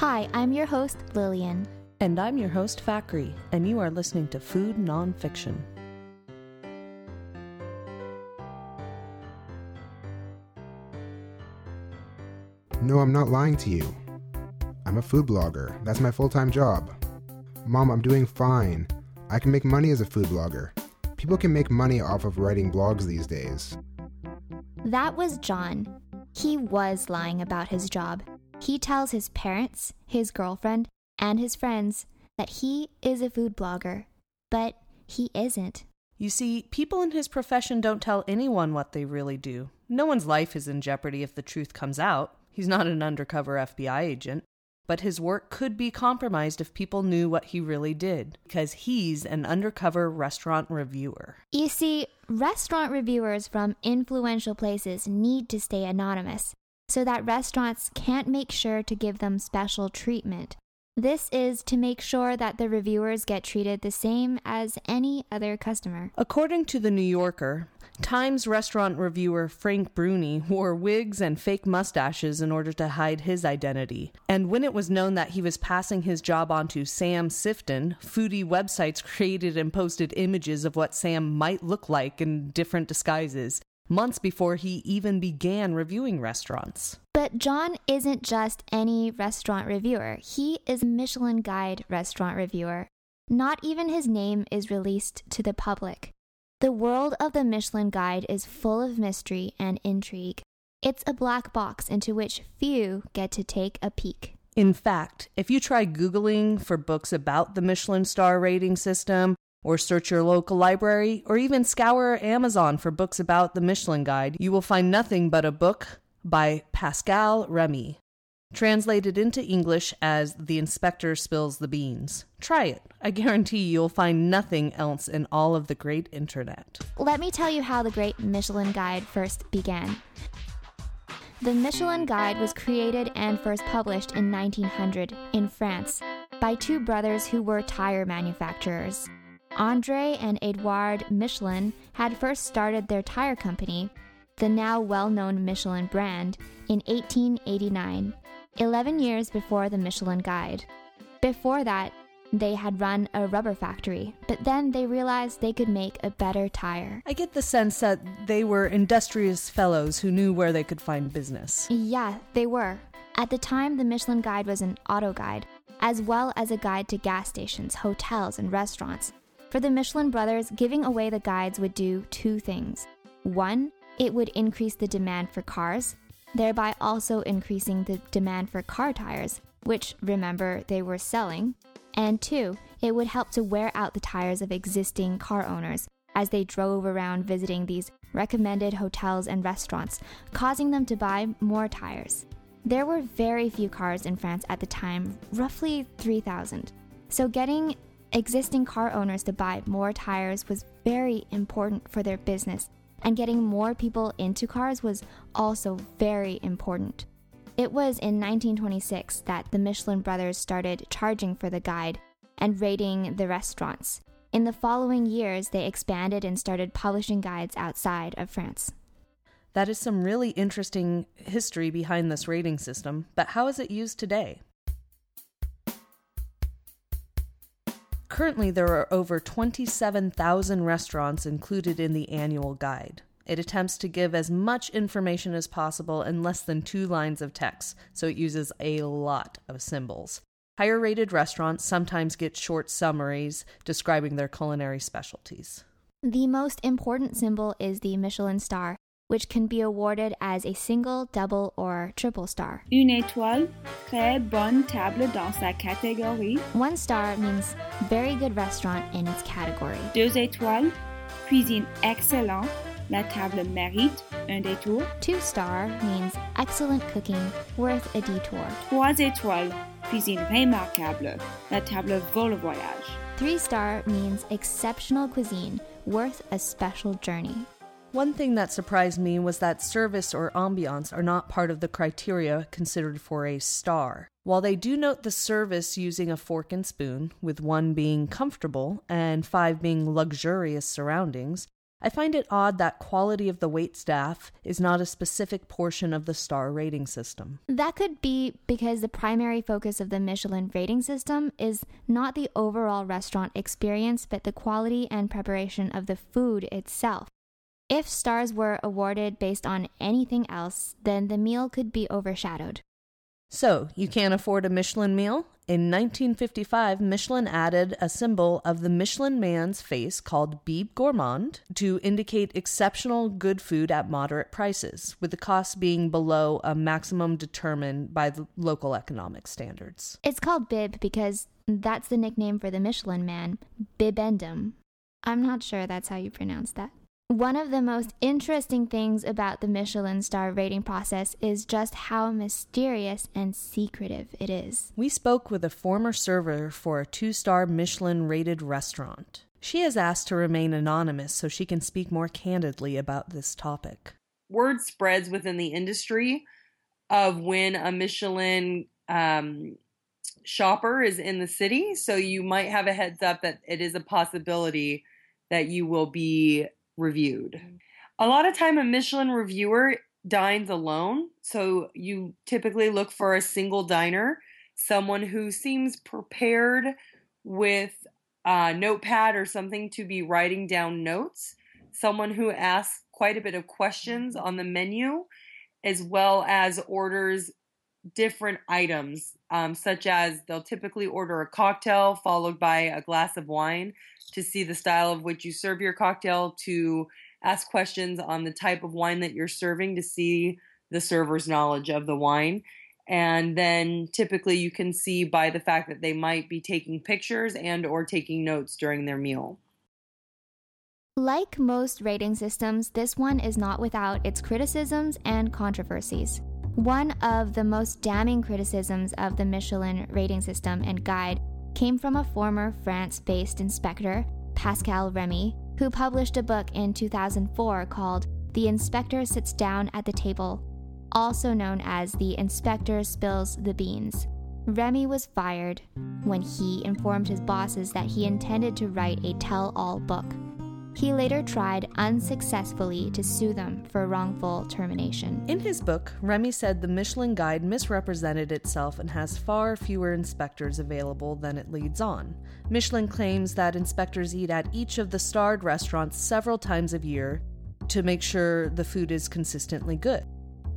Hi, I'm your host, Lillian. And I'm your host, Fakri, and you are listening to Food Nonfiction. No, I'm not lying to you. I'm a food blogger. That's my full time job. Mom, I'm doing fine. I can make money as a food blogger. People can make money off of writing blogs these days. That was John. He was lying about his job. He tells his parents, his girlfriend, and his friends that he is a food blogger, but he isn't. You see, people in his profession don't tell anyone what they really do. No one's life is in jeopardy if the truth comes out. He's not an undercover FBI agent. But his work could be compromised if people knew what he really did, because he's an undercover restaurant reviewer. You see, restaurant reviewers from influential places need to stay anonymous so that restaurants can't make sure to give them special treatment. This is to make sure that the reviewers get treated the same as any other customer. According to The New Yorker, Times restaurant reviewer Frank Bruni wore wigs and fake mustaches in order to hide his identity. And when it was known that he was passing his job on to Sam Sifton, foodie websites created and posted images of what Sam might look like in different disguises, months before he even began reviewing restaurants. But John isn't just any restaurant reviewer, he is a Michelin Guide restaurant reviewer. Not even his name is released to the public. The world of the Michelin Guide is full of mystery and intrigue. It's a black box into which few get to take a peek. In fact, if you try Googling for books about the Michelin star rating system, or search your local library, or even scour Amazon for books about the Michelin Guide, you will find nothing but a book by Pascal Remy translated into English as The Inspector Spills the Beans. Try it. I guarantee you'll find nothing else in all of the great internet. Let me tell you how the Great Michelin Guide first began. The Michelin Guide was created and first published in 1900 in France by two brothers who were tire manufacturers. Andre and Edouard Michelin had first started their tire company, the now well known Michelin brand, in 1889 11 years before the Michelin Guide. Before that, they had run a rubber factory, but then they realized they could make a better tire. I get the sense that they were industrious fellows who knew where they could find business. Yeah, they were. At the time, the Michelin Guide was an auto guide, as well as a guide to gas stations, hotels, and restaurants. For the Michelin brothers, giving away the guides would do two things. One, it would increase the demand for cars, thereby also increasing the demand for car tires, which remember they were selling. And two, it would help to wear out the tires of existing car owners as they drove around visiting these recommended hotels and restaurants, causing them to buy more tires. There were very few cars in France at the time, roughly 3,000. So getting existing car owners to buy more tires was very important for their business and getting more people into cars was also very important. It was in 1926 that the Michelin brothers started charging for the guide and rating the restaurants. In the following years, they expanded and started publishing guides outside of France. That is some really interesting history behind this rating system, but how is it used today? Currently, there are over 27,000 restaurants included in the annual guide. It attempts to give as much information as possible in less than two lines of text, so it uses a lot of symbols. Higher rated restaurants sometimes get short summaries describing their culinary specialties. The most important symbol is the Michelin star, which can be awarded as a single, double, or triple star. Une étoile, très bonne table dans sa catégorie. One star means very good restaurant in its category. Deux étoiles, cuisine excellente. La table mérite un détour. Two star means excellent cooking, worth a detour. Trois étoiles, cuisine remarquable. La table vaut le voyage. Three star means exceptional cuisine, worth a special journey. One thing that surprised me was that service or ambiance are not part of the criteria considered for a star. While they do note the service using a fork and spoon, with one being comfortable and five being luxurious surroundings, I find it odd that quality of the wait staff is not a specific portion of the star rating system. That could be because the primary focus of the Michelin rating system is not the overall restaurant experience, but the quality and preparation of the food itself. If stars were awarded based on anything else, then the meal could be overshadowed. So, you can't afford a Michelin meal? In 1955, Michelin added a symbol of the Michelin man's face called Bib Gourmand to indicate exceptional good food at moderate prices, with the cost being below a maximum determined by the local economic standards. It's called Bib because that's the nickname for the Michelin man, Bibendum. I'm not sure that's how you pronounce that. One of the most interesting things about the Michelin star rating process is just how mysterious and secretive it is. We spoke with a former server for a two star Michelin rated restaurant. She has asked to remain anonymous so she can speak more candidly about this topic. Word spreads within the industry of when a Michelin um, shopper is in the city, so you might have a heads up that it is a possibility that you will be reviewed. Mm-hmm. A lot of time a Michelin reviewer dines alone, so you typically look for a single diner, someone who seems prepared with a notepad or something to be writing down notes, someone who asks quite a bit of questions mm-hmm. on the menu, as well as orders different items, um, such as they'll typically order a cocktail followed by a glass of wine to see the style of which you serve your cocktail, to ask questions on the type of wine that you're serving to see the server's knowledge of the wine. And then typically you can see by the fact that they might be taking pictures and or taking notes during their meal. Like most rating systems, this one is not without its criticisms and controversies. One of the most damning criticisms of the Michelin rating system and guide came from a former France based inspector, Pascal Remy, who published a book in 2004 called The Inspector Sits Down at the Table, also known as The Inspector Spills the Beans. Remy was fired when he informed his bosses that he intended to write a tell all book. He later tried unsuccessfully to sue them for wrongful termination. In his book, Remy said the Michelin Guide misrepresented itself and has far fewer inspectors available than it leads on. Michelin claims that inspectors eat at each of the starred restaurants several times a year to make sure the food is consistently good.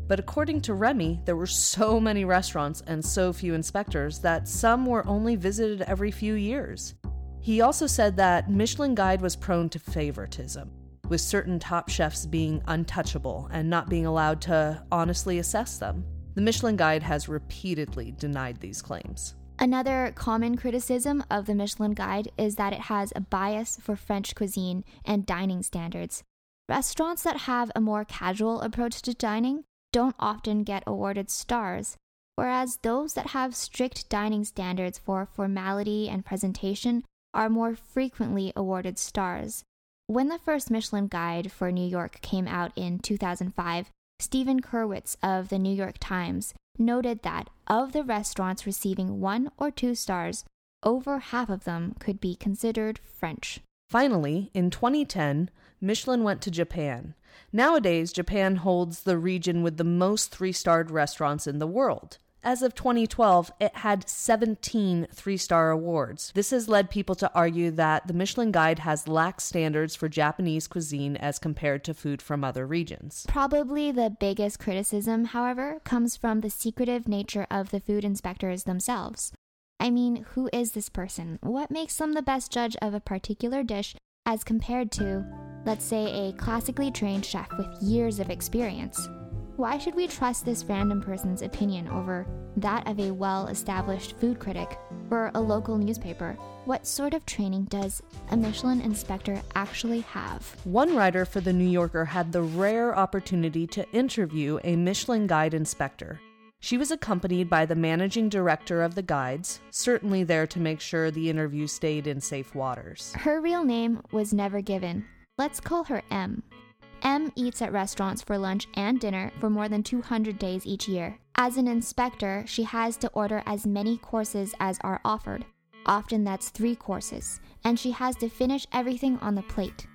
But according to Remy, there were so many restaurants and so few inspectors that some were only visited every few years. He also said that Michelin Guide was prone to favoritism, with certain top chefs being untouchable and not being allowed to honestly assess them. The Michelin Guide has repeatedly denied these claims. Another common criticism of the Michelin Guide is that it has a bias for French cuisine and dining standards. Restaurants that have a more casual approach to dining don't often get awarded stars, whereas those that have strict dining standards for formality and presentation are more frequently awarded stars. When the first Michelin Guide for New York came out in 2005, Steven Kurutz of the New York Times noted that of the restaurants receiving one or two stars, over half of them could be considered French. Finally, in 2010, Michelin went to Japan. Nowadays, Japan holds the region with the most three starred restaurants in the world. As of 2012, it had 17 three star awards. This has led people to argue that the Michelin Guide has lax standards for Japanese cuisine as compared to food from other regions. Probably the biggest criticism, however, comes from the secretive nature of the food inspectors themselves. I mean, who is this person? What makes them the best judge of a particular dish as compared to, let's say, a classically trained chef with years of experience? Why should we trust this random person's opinion over that of a well established food critic or a local newspaper? What sort of training does a Michelin inspector actually have? One writer for The New Yorker had the rare opportunity to interview a Michelin Guide inspector. She was accompanied by the managing director of the guides, certainly there to make sure the interview stayed in safe waters. Her real name was never given. Let's call her M. M eats at restaurants for lunch and dinner for more than 200 days each year. As an inspector, she has to order as many courses as are offered. Often that's three courses, and she has to finish everything on the plate.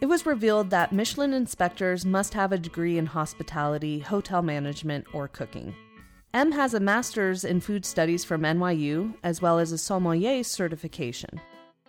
It was revealed that Michelin inspectors must have a degree in hospitality, hotel management, or cooking. M has a master's in food studies from NYU, as well as a sommelier certification.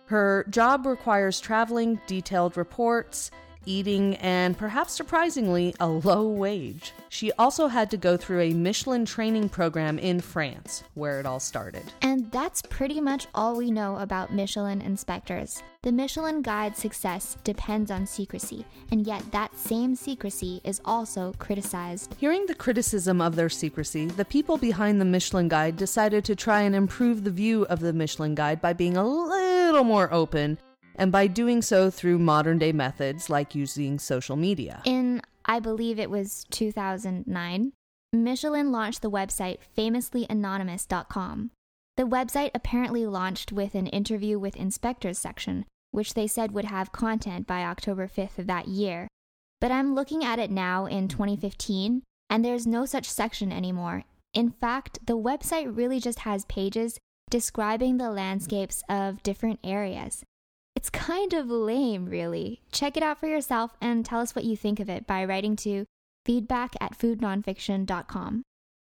Her job requires traveling, detailed reports, eating, and perhaps surprisingly, a low wage. She also had to go through a Michelin training program in France, where it all started. And that's pretty much all we know about Michelin inspectors. The Michelin Guide's success depends on secrecy, and yet that same secrecy is also criticized. Hearing the criticism of their secrecy, the people behind the Michelin Guide decided to try and improve the view of the Michelin Guide by being a little more open and by doing so through modern day methods like using social media. In, I believe it was 2009, Michelin launched the website famouslyanonymous.com. The website apparently launched with an interview with inspectors section, which they said would have content by October 5th of that year. But I'm looking at it now in 2015, and there's no such section anymore. In fact, the website really just has pages describing the landscapes of different areas. It's kind of lame, really. Check it out for yourself and tell us what you think of it by writing to feedback at foodnonfiction.com.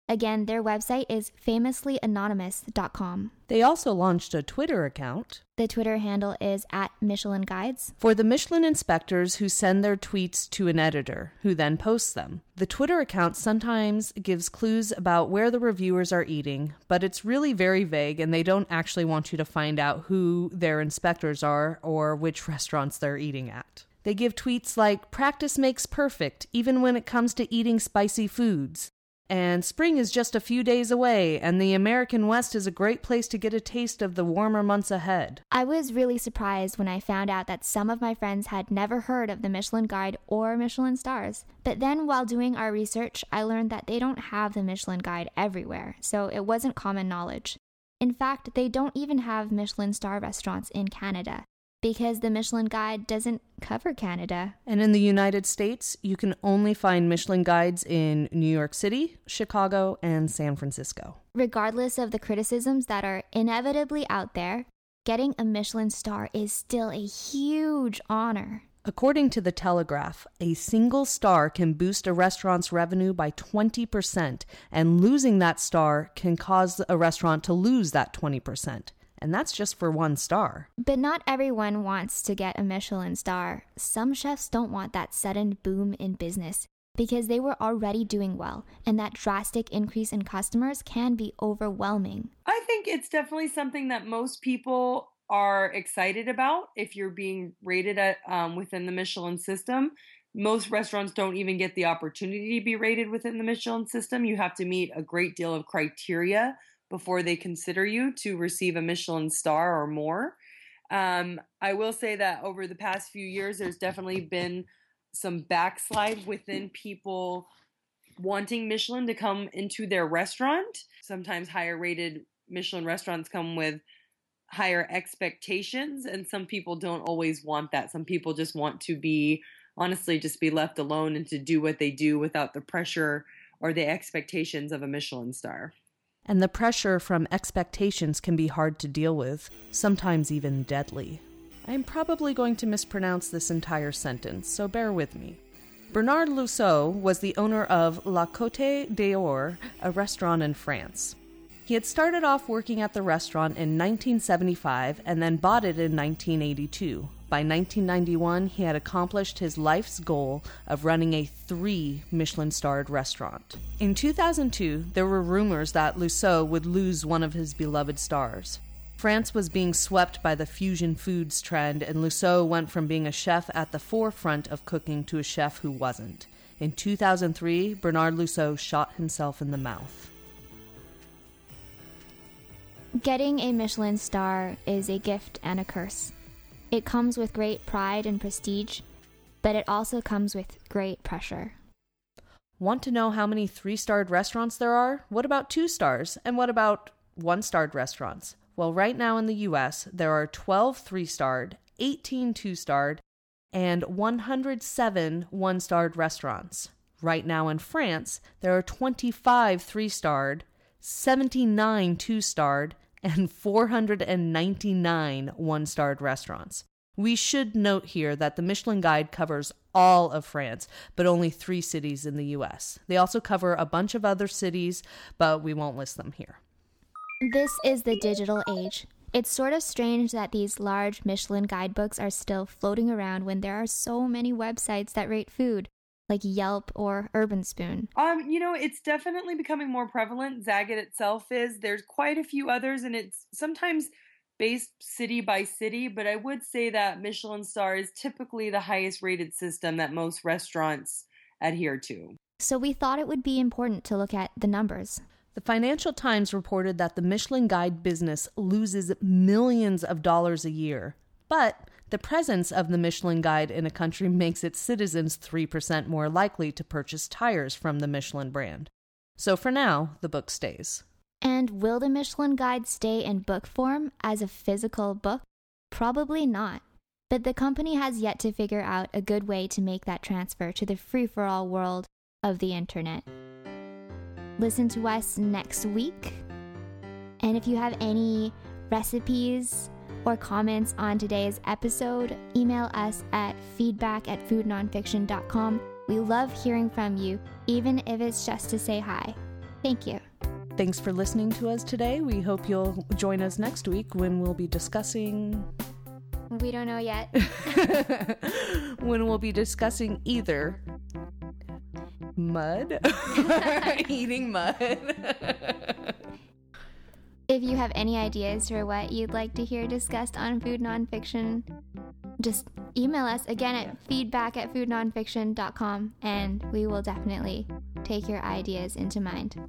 Again, their website is famouslyanonymous.com. They also launched a Twitter account. The Twitter handle is at Michelin Guides. For the Michelin inspectors who send their tweets to an editor, who then posts them. The Twitter account sometimes gives clues about where the reviewers are eating, but it's really very vague and they don't actually want you to find out who their inspectors are or which restaurants they're eating at. They give tweets like, practice makes perfect, even when it comes to eating spicy foods. And spring is just a few days away, and the American West is a great place to get a taste of the warmer months ahead. I was really surprised when I found out that some of my friends had never heard of the Michelin Guide or Michelin stars. But then, while doing our research, I learned that they don't have the Michelin Guide everywhere, so it wasn't common knowledge. In fact, they don't even have Michelin star restaurants in Canada because the Michelin Guide doesn't cover Canada. And in the United States, you can only find Michelin guides in New York City, Chicago, and San Francisco. Regardless of the criticisms that are inevitably out there, getting a Michelin star is still a huge honor. According to the Telegraph, a single star can boost a restaurant's revenue by 20%, and losing that star can cause a restaurant to lose that 20% and that's just for one star. But not everyone wants to get a Michelin star. Some chefs don't want that sudden boom in business because they were already doing well, and that drastic increase in customers can be overwhelming. I think it's definitely something that most people are excited about if you're being rated at um, within the Michelin system. Most restaurants don't even get the opportunity to be rated within the Michelin system. You have to meet a great deal of criteria before they consider you to receive a Michelin star or more. Um, I will say that over the past few years, there's definitely been some backslide within people wanting Michelin to come into their restaurant. Sometimes higher rated Michelin restaurants come with higher expectations, and some people don't always want that. Some people just want to be, honestly, just be left alone and to do what they do without the pressure or the expectations of a Michelin star and the pressure from expectations can be hard to deal with, sometimes even deadly. I'm probably going to mispronounce this entire sentence, so bear with me. Bernard Loiseau was the owner of La Côte d'Or, a restaurant in France. He had started off working at the restaurant in 1975 and then bought it in 1982, by 1991, he had accomplished his life's goal of running a three Michelin starred restaurant. In 2002, there were rumors that Loiseau would lose one of his beloved stars. France was being swept by the fusion foods trend, and Loiseau went from being a chef at the forefront of cooking to a chef who wasn't. In 2003, Bernard Loiseau shot himself in the mouth. Getting a Michelin star is a gift and a curse. It comes with great pride and prestige, but it also comes with great pressure. Want to know how many three starred restaurants there are? What about two stars? And what about one starred restaurants? Well, right now in the US, there are 12 three starred, 18 two starred, and 107 one starred restaurants. Right now in France, there are 25 three starred, 79 two starred, and 499 one starred restaurants. We should note here that the Michelin Guide covers all of France, but only three cities in the US. They also cover a bunch of other cities, but we won't list them here. This is the digital age. It's sort of strange that these large Michelin guidebooks are still floating around when there are so many websites that rate food, like Yelp or Urban Spoon. Um, you know, it's definitely becoming more prevalent. Zagat itself is. There's quite a few others, and it's sometimes based city by city, but I would say that Michelin star is typically the highest rated system that most restaurants adhere to. So we thought it would be important to look at the numbers. The Financial Times reported that the Michelin Guide business loses millions of dollars a year. But the presence of the Michelin Guide in a country makes its citizens 3% more likely to purchase tires from the Michelin brand. So for now, the book stays. And will the Michelin Guide stay in book form as a physical book? Probably not. But the company has yet to figure out a good way to make that transfer to the free for all world of the internet. Listen to us next week. And if you have any recipes or comments on today's episode, email us at feedback at foodnonfiction.com. We love hearing from you, even if it's just to say hi. Thank you. Thanks for listening to us today. We hope you'll join us next week when we'll be discussing. We don't know yet. when we'll be discussing either mud, eating mud. if you have any ideas for what you'd like to hear discussed on Food Nonfiction, just email us again at feedback at foodnonfiction.com and we will definitely take your ideas into mind.